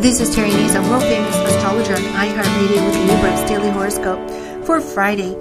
This is Terry Nazon world famous astrologer on iHeartRadio with Libra's Daily Horoscope for Friday,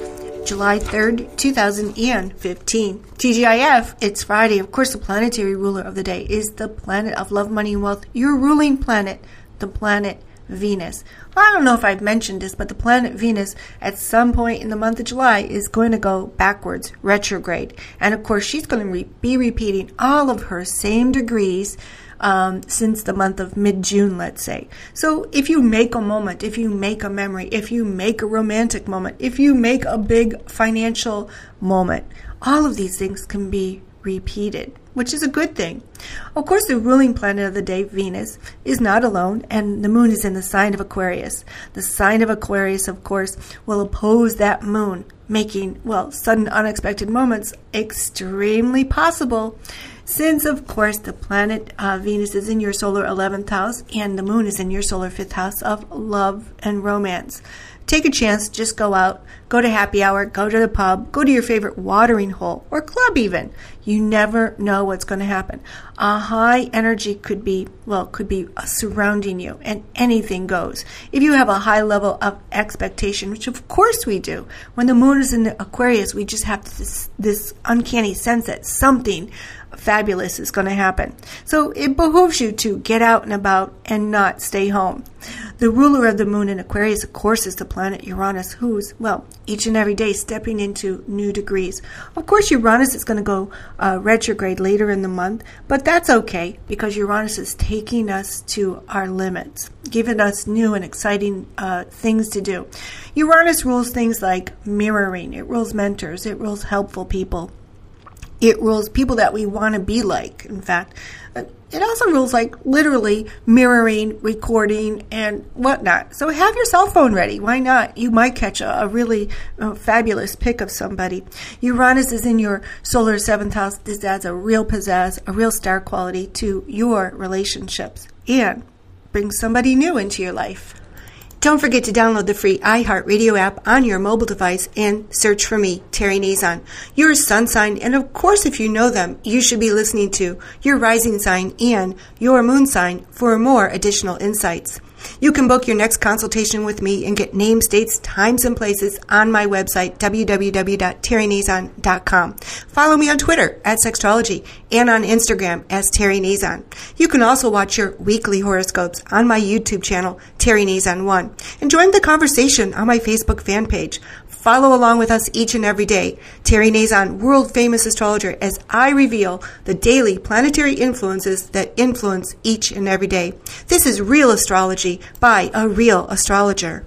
July 3rd, 2015. TGIF, it's Friday. Of course, the planetary ruler of the day is the planet of love, money, and wealth, your ruling planet, the planet Venus. Well, I don't know if I've mentioned this, but the planet Venus at some point in the month of July is going to go backwards, retrograde. And of course, she's going to re- be repeating all of her same degrees um, since the month of mid June, let's say. So if you make a moment, if you make a memory, if you make a romantic moment, if you make a big financial moment, all of these things can be repeated, which is a good thing. Of course, the ruling planet of the day, Venus, is not alone, and the moon is in the sign of Aquarius. The sign of Aquarius, of course, will oppose that moon, making, well, sudden unexpected moments extremely possible. Since, of course, the planet uh, Venus is in your solar 11th house and the moon is in your solar 5th house of love and romance. Take a chance, just go out, go to happy hour, go to the pub, go to your favorite watering hole or club even. You never know what's going to happen. A high energy could be, well, could be surrounding you and anything goes. If you have a high level of expectation, which of course we do, when the moon is in Aquarius, we just have this, this uncanny sense that something fabulous is going to happen. So it behooves you to get out and about and not stay home. The ruler of the moon in Aquarius, of course, is the planet Uranus, who's, well, each and every day stepping into new degrees. Of course, Uranus is going to go uh, retrograde later in the month, but that's okay because Uranus is taking us to our limits, giving us new and exciting uh, things to do. Uranus rules things like mirroring, it rules mentors, it rules helpful people it rules people that we want to be like, in fact. It also rules like literally mirroring, recording, and whatnot. So have your cell phone ready. Why not? You might catch a, a really uh, fabulous pic of somebody. Uranus is in your solar seventh house. This adds a real pizzazz, a real star quality to your relationships and brings somebody new into your life. Don't forget to download the free iHeartRadio app on your mobile device and search for me, Terry Nazon. Your sun sign, and of course, if you know them, you should be listening to your rising sign and your moon sign for more additional insights. You can book your next consultation with me and get names, dates, times, and places on my website, www.terrynazon.com. Follow me on Twitter at Sexstrology and on Instagram as Terry Nazon. You can also watch your weekly horoscopes on my YouTube channel, Terry Nazon 1, and join the conversation on my Facebook fan page. Follow along with us each and every day. Terry Nazon, world famous astrologer, as I reveal the daily planetary influences that influence each and every day. This is real astrology by a real astrologer.